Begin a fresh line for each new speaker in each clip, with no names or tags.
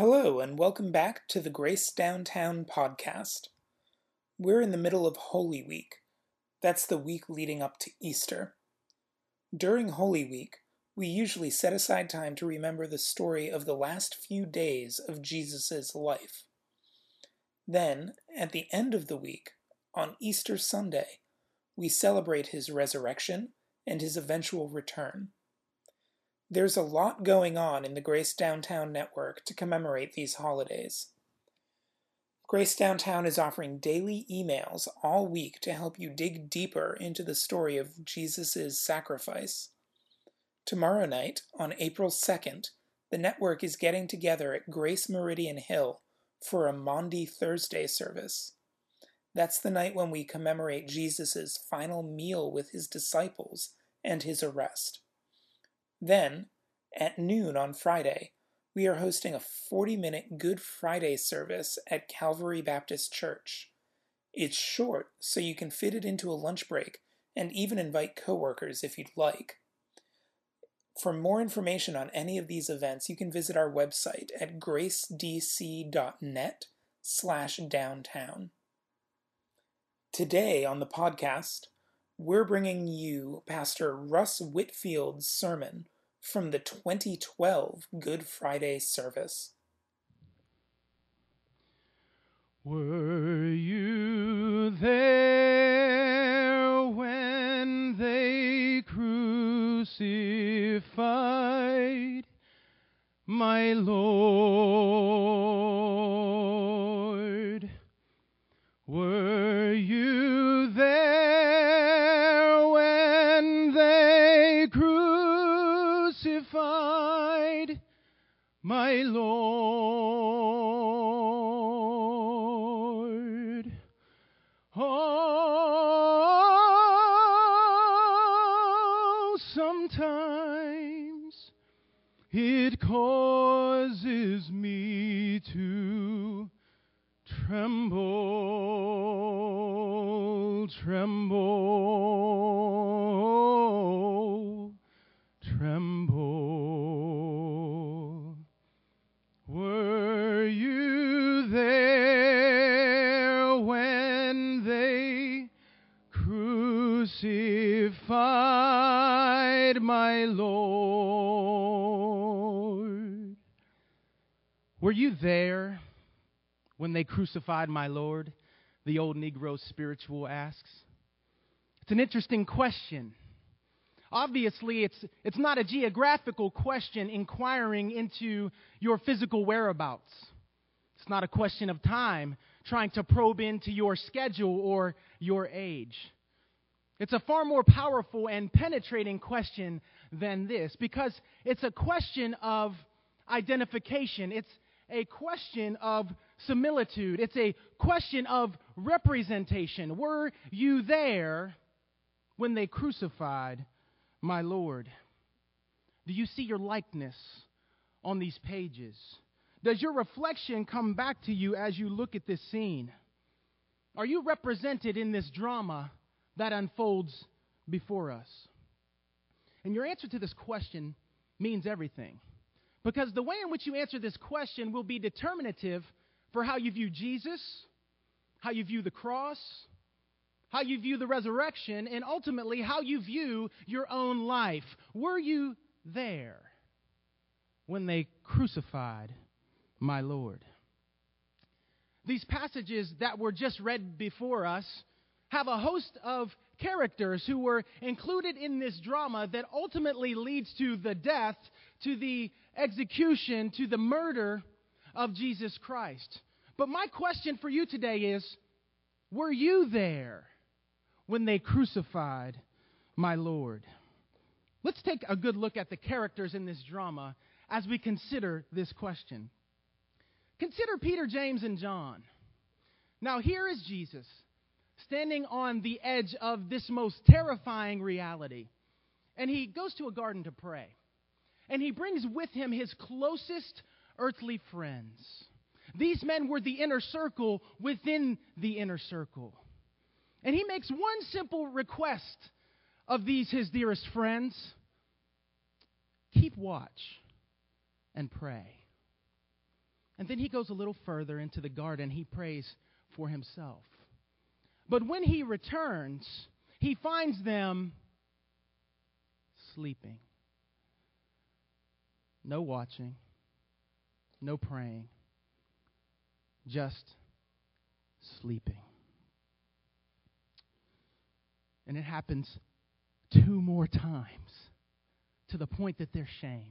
Hello, and welcome back to the Grace Downtown podcast. We're in the middle of Holy Week. That's the week leading up to Easter. During Holy Week, we usually set aside time to remember the story of the last few days of Jesus' life. Then, at the end of the week, on Easter Sunday, we celebrate his resurrection and his eventual return. There's a lot going on in the Grace Downtown Network to commemorate these holidays. Grace Downtown is offering daily emails all week to help you dig deeper into the story of Jesus' sacrifice. Tomorrow night, on April 2nd, the network is getting together at Grace Meridian Hill for a Maundy Thursday service. That's the night when we commemorate Jesus' final meal with his disciples and his arrest. Then, at noon on Friday, we are hosting a 40 minute Good Friday service at Calvary Baptist Church. It's short, so you can fit it into a lunch break and even invite coworkers if you'd like. For more information on any of these events, you can visit our website at gracedc.net slash downtown. Today on the podcast, we're bringing you Pastor Russ Whitfield's sermon from the 2012 Good Friday service.
Were you there when they crucified my Lord? Crucified my Lord? My Lord? Were you there when they crucified my Lord? The old Negro spiritual asks. It's an interesting question. Obviously, it's, it's not a geographical question inquiring into your physical whereabouts. It's not a question of time trying to probe into your schedule or your age. It's a far more powerful and penetrating question than this because it's a question of identification. It's a question of similitude. It's a question of representation. Were you there when they crucified my Lord? Do you see your likeness on these pages? Does your reflection come back to you as you look at this scene? Are you represented in this drama that unfolds before us? And your answer to this question means everything. Because the way in which you answer this question will be determinative for how you view Jesus, how you view the cross, how you view the resurrection, and ultimately how you view your own life. Were you there when they crucified my Lord? These passages that were just read before us have a host of characters who were included in this drama that ultimately leads to the death, to the execution, to the murder of Jesus Christ. But my question for you today is were you there when they crucified my Lord? Let's take a good look at the characters in this drama as we consider this question. Consider Peter, James, and John. Now, here is Jesus standing on the edge of this most terrifying reality. And he goes to a garden to pray. And he brings with him his closest earthly friends. These men were the inner circle within the inner circle. And he makes one simple request of these, his dearest friends keep watch and pray. And then he goes a little further into the garden. He prays for himself. But when he returns, he finds them sleeping. No watching, no praying, just sleeping. And it happens two more times to the point that they're shamed.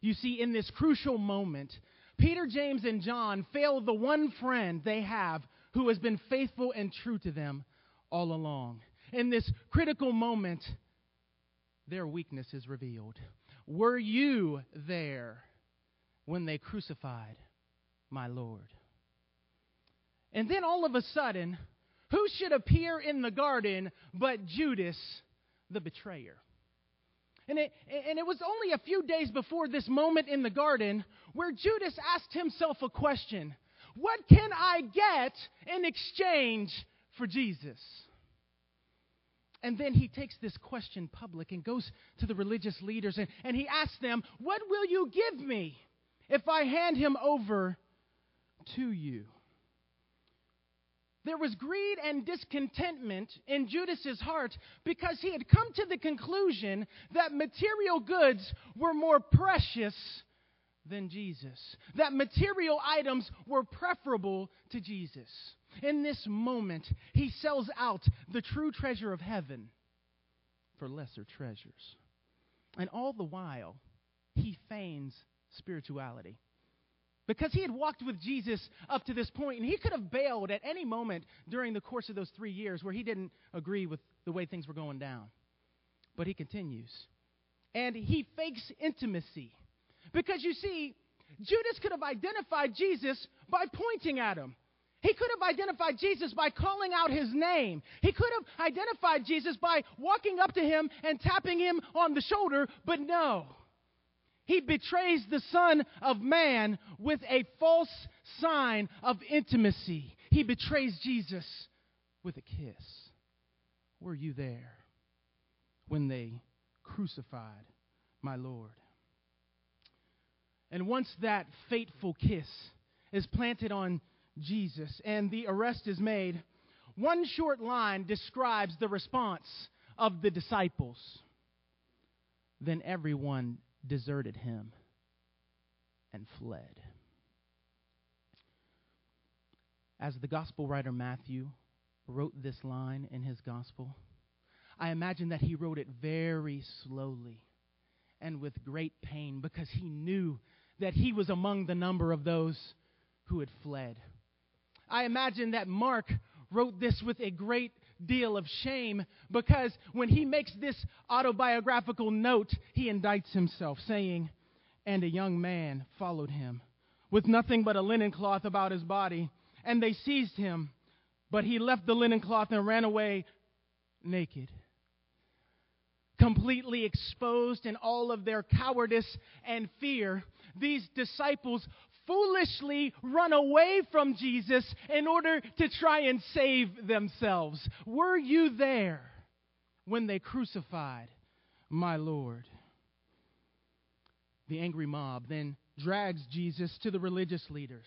You see, in this crucial moment, Peter, James, and John fail the one friend they have who has been faithful and true to them all along. In this critical moment, their weakness is revealed. Were you there when they crucified my Lord? And then all of a sudden, who should appear in the garden but Judas, the betrayer? And it, and it was only a few days before this moment in the garden where Judas asked himself a question What can I get in exchange for Jesus? And then he takes this question public and goes to the religious leaders and, and he asks them, What will you give me if I hand him over to you? There was greed and discontentment in Judas's heart because he had come to the conclusion that material goods were more precious than Jesus, that material items were preferable to Jesus. In this moment, he sells out the true treasure of heaven for lesser treasures. And all the while, he feigns spirituality because he had walked with Jesus up to this point, and he could have bailed at any moment during the course of those three years where he didn't agree with the way things were going down. But he continues. And he fakes intimacy. Because you see, Judas could have identified Jesus by pointing at him. He could have identified Jesus by calling out his name. He could have identified Jesus by walking up to him and tapping him on the shoulder, but no. He betrays the Son of Man with a false sign of intimacy. He betrays Jesus with a kiss. Were you there when they crucified my Lord? And once that fateful kiss is planted on Jesus and the arrest is made, one short line describes the response of the disciples. Then everyone deserted him and fled. As the gospel writer Matthew wrote this line in his gospel, I imagine that he wrote it very slowly and with great pain because he knew that he was among the number of those who had fled. I imagine that Mark wrote this with a great deal of shame because when he makes this autobiographical note, he indicts himself, saying, And a young man followed him with nothing but a linen cloth about his body, and they seized him, but he left the linen cloth and ran away naked. Completely exposed in all of their cowardice and fear, these disciples foolishly run away from Jesus in order to try and save themselves. Were you there when they crucified my Lord? The angry mob then drags Jesus to the religious leaders.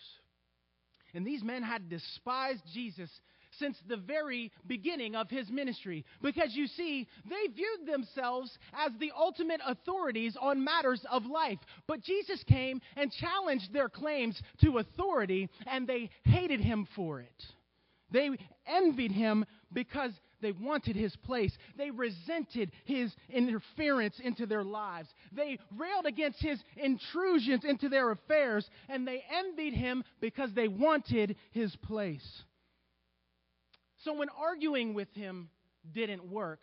And these men had despised Jesus since the very beginning of his ministry. Because you see, they viewed themselves as the ultimate authorities on matters of life. But Jesus came and challenged their claims to authority, and they hated him for it. They envied him because they wanted his place. They resented his interference into their lives. They railed against his intrusions into their affairs, and they envied him because they wanted his place. So when arguing with him didn't work,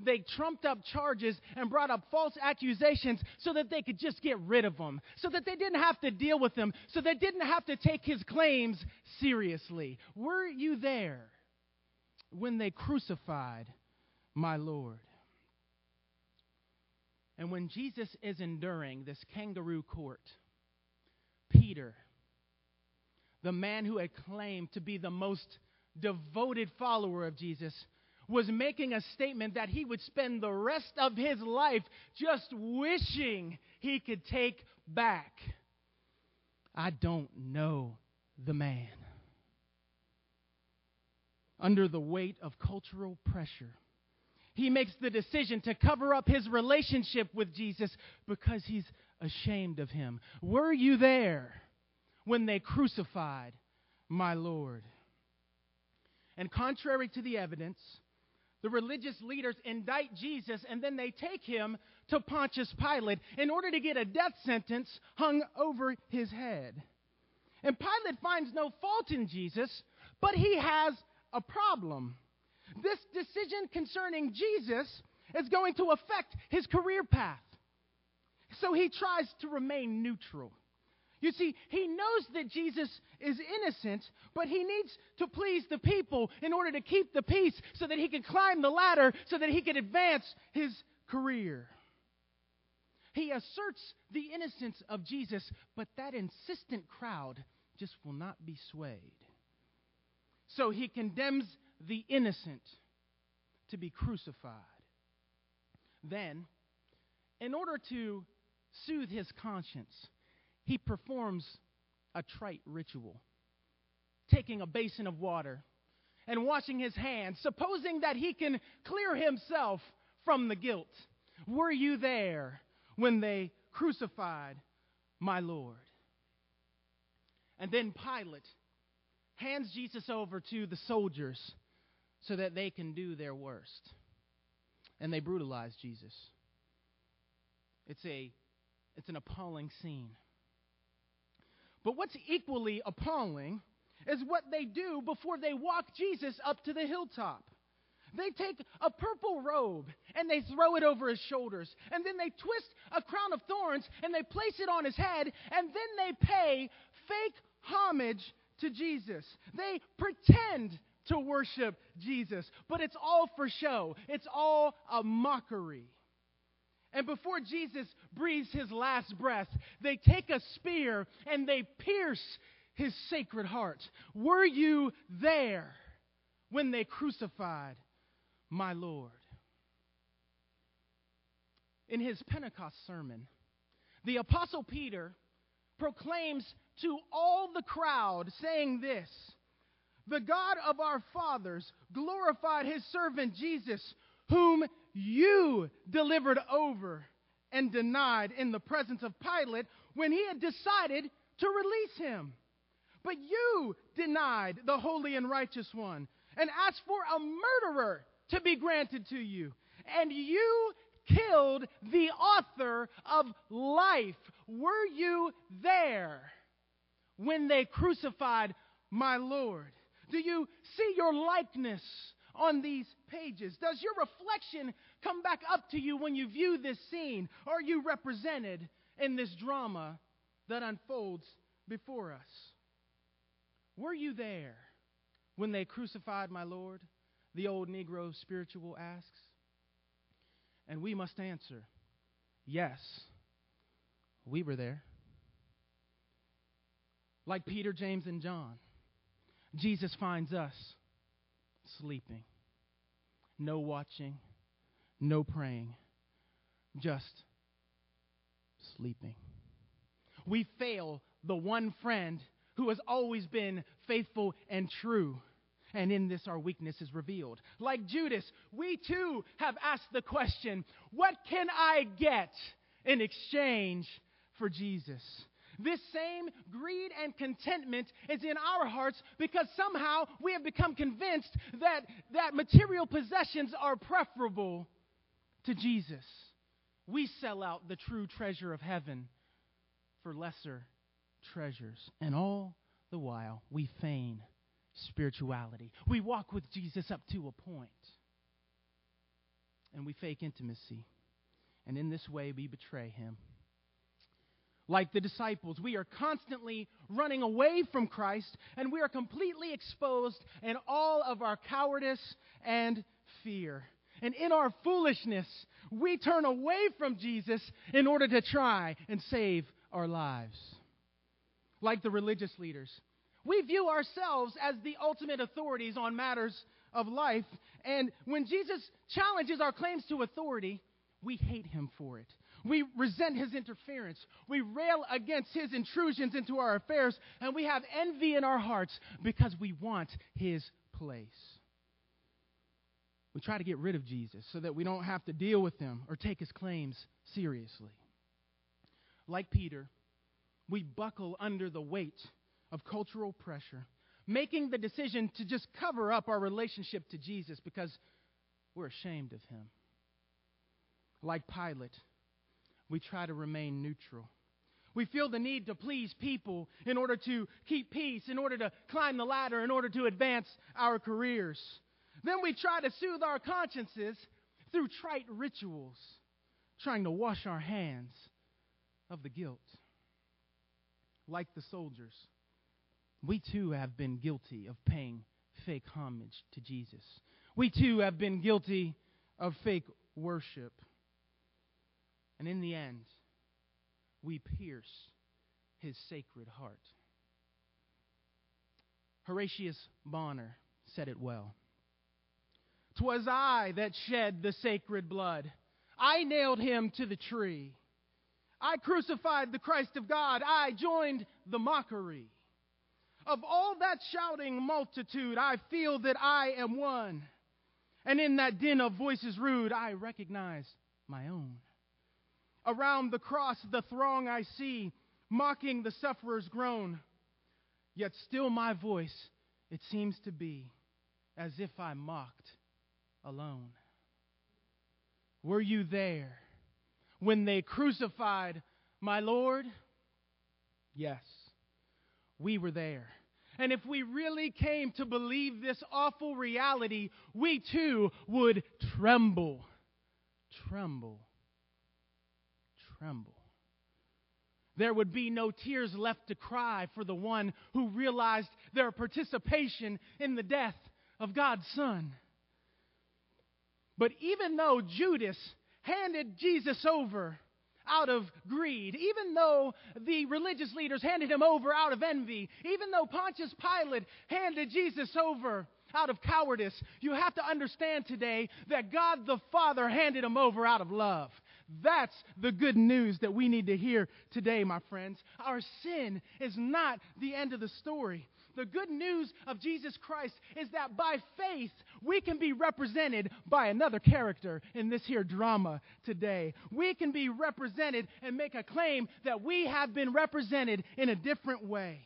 they trumped up charges and brought up false accusations so that they could just get rid of him, so that they didn't have to deal with him, so they didn't have to take his claims seriously. Were you there when they crucified my Lord? And when Jesus is enduring this kangaroo court, Peter, the man who had claimed to be the most devoted follower of Jesus, was making a statement that he would spend the rest of his life just wishing he could take back. I don't know the man. Under the weight of cultural pressure, he makes the decision to cover up his relationship with Jesus because he's ashamed of him. Were you there when they crucified my Lord? And contrary to the evidence, the religious leaders indict Jesus and then they take him to Pontius Pilate in order to get a death sentence hung over his head. And Pilate finds no fault in Jesus, but he has a problem. This decision concerning Jesus is going to affect his career path. So he tries to remain neutral. You see, he knows that Jesus is innocent, but he needs to please the people in order to keep the peace so that he can climb the ladder, so that he can advance his career. He asserts the innocence of Jesus, but that insistent crowd just will not be swayed. So he condemns the innocent to be crucified. Then, in order to soothe his conscience, he performs a trite ritual, taking a basin of water and washing his hands, supposing that he can clear himself from the guilt. Were you there when they crucified my Lord? And then Pilate hands Jesus over to the soldiers so that they can do their worst. And they brutalize Jesus. It's a it's an appalling scene. But what's equally appalling is what they do before they walk Jesus up to the hilltop. They take a purple robe and they throw it over his shoulders. And then they twist a crown of thorns and they place it on his head. And then they pay fake homage to Jesus. They pretend to worship Jesus, but it's all for show, it's all a mockery. And before Jesus breathes his last breath, they take a spear and they pierce his sacred heart. Were you there when they crucified my Lord? In his Pentecost sermon, the Apostle Peter proclaims to all the crowd, saying this The God of our fathers glorified his servant Jesus, whom you delivered over and denied in the presence of Pilate when he had decided to release him. But you denied the holy and righteous one and asked for a murderer to be granted to you. And you killed the author of life. Were you there when they crucified my Lord? Do you see your likeness on these pages? Does your reflection come back up to you when you view this scene? Are you represented in this drama that unfolds before us? Were you there when they crucified my Lord? The old Negro spiritual asks. And we must answer yes, we were there. Like Peter, James, and John, Jesus finds us sleeping. No watching, no praying, just sleeping. We fail the one friend who has always been faithful and true. And in this, our weakness is revealed. Like Judas, we too have asked the question what can I get in exchange for Jesus? This same greed and contentment is in our hearts because somehow we have become convinced that, that material possessions are preferable to Jesus. We sell out the true treasure of heaven for lesser treasures. And all the while, we feign spirituality. We walk with Jesus up to a point, and we fake intimacy. And in this way, we betray him like the disciples. We are constantly running away from Christ, and we are completely exposed in all of our cowardice and fear. And in our foolishness, we turn away from Jesus in order to try and save our lives. Like the religious leaders, we view ourselves as the ultimate authorities on matters of life, and when Jesus challenges our claims to authority, we hate him for it. We resent his interference. We rail against his intrusions into our affairs, and we have envy in our hearts because we want his place. We try to get rid of Jesus so that we don't have to deal with him or take his claims seriously. Like Peter, we buckle under the weight of cultural pressure, making the decision to just cover up our relationship to Jesus because we're ashamed of him. Like Pilate, we try to remain neutral. We feel the need to please people in order to keep peace, in order to climb the ladder, in order to advance our careers. Then we try to soothe our consciences through trite rituals, trying to wash our hands of the guilt. Like the soldiers, we too have been guilty of paying fake homage to Jesus. We too have been guilty of fake worship. And in the end, we pierce his sacred heart. Horatius Bonar said it well. "'Twas I that shed the sacred blood. I nailed him to the tree. I crucified the Christ of God. I joined the mockery. Of all that shouting multitude, I feel that I am one. And in that din of voices rude, I recognize my own. Around the cross, the throng I see, mocking the sufferer's groan. Yet still my voice, it seems to be as if I mocked alone. Were you there when they crucified my Lord? Yes, we were there. And if we really came to believe this awful reality, we too would tremble. Tremble tremble. There would be no tears left to cry for the one who realized their participation in the death of God's Son. But even though Judas handed Jesus over out of greed, even though the religious leaders handed him over out of envy, even though Pontius Pilate handed Jesus over out of cowardice, you have to understand today that God the Father handed him over out of love. That's the good news that we need to hear today, my friends. Our sin is not the end of the story. The good news of Jesus Christ is that by faith we can be represented by another character in this here drama today. We can be represented and make a claim that we have been represented in a different way.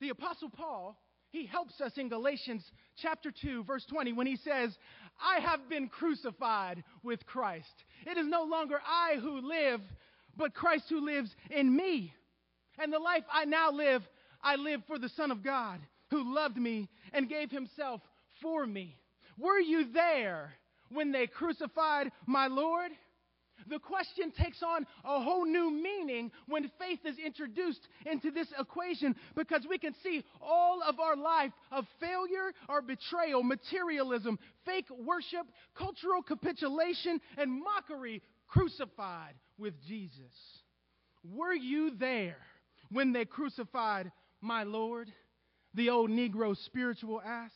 The Apostle Paul, he helps us in Galatians chapter 2, verse 20, when he says, I have been crucified with Christ. It is no longer I who live, but Christ who lives in me. And the life I now live, I live for the Son of God who loved me and gave himself for me. Were you there when they crucified my Lord? The question takes on a whole new meaning when faith is introduced into this equation because we can see all of our life of failure or betrayal, materialism, fake worship, cultural capitulation, and mockery crucified with Jesus. Were you there when they crucified my Lord? The old Negro spiritual asks.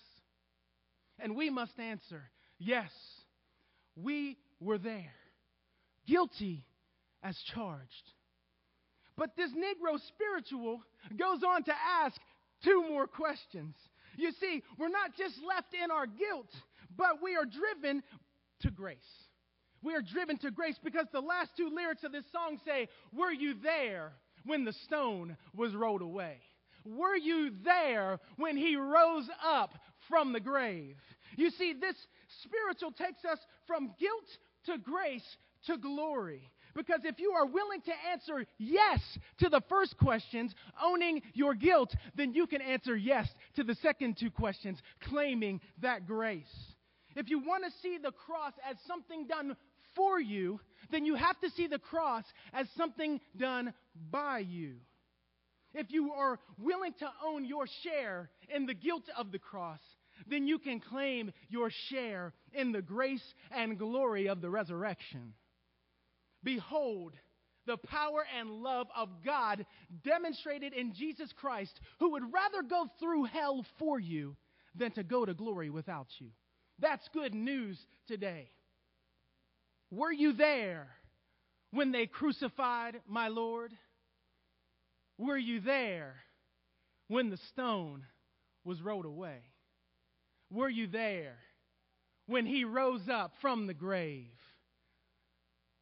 And we must answer yes, we were there guilty as charged. But this Negro spiritual goes on to ask two more questions. You see, we're not just left in our guilt, but we are driven to grace. We are driven to grace because the last two lyrics of this song say, Were you there when the stone was rolled away? Were you there when he rose up from the grave? You see, this spiritual takes us from guilt to grace to glory. Because if you are willing to answer yes to the first questions, owning your guilt, then you can answer yes to the second two questions, claiming that grace. If you want to see the cross as something done for you, then you have to see the cross as something done by you. If you are willing to own your share in the guilt of the cross, then you can claim your share in the grace and glory of the resurrection. Behold, the power and love of God demonstrated in Jesus Christ, who would rather go through hell for you than to go to glory without you. That's good news today. Were you there when they crucified my Lord? Were you there when the stone was rolled away? Were you there when he rose up from the grave?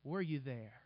Were you there?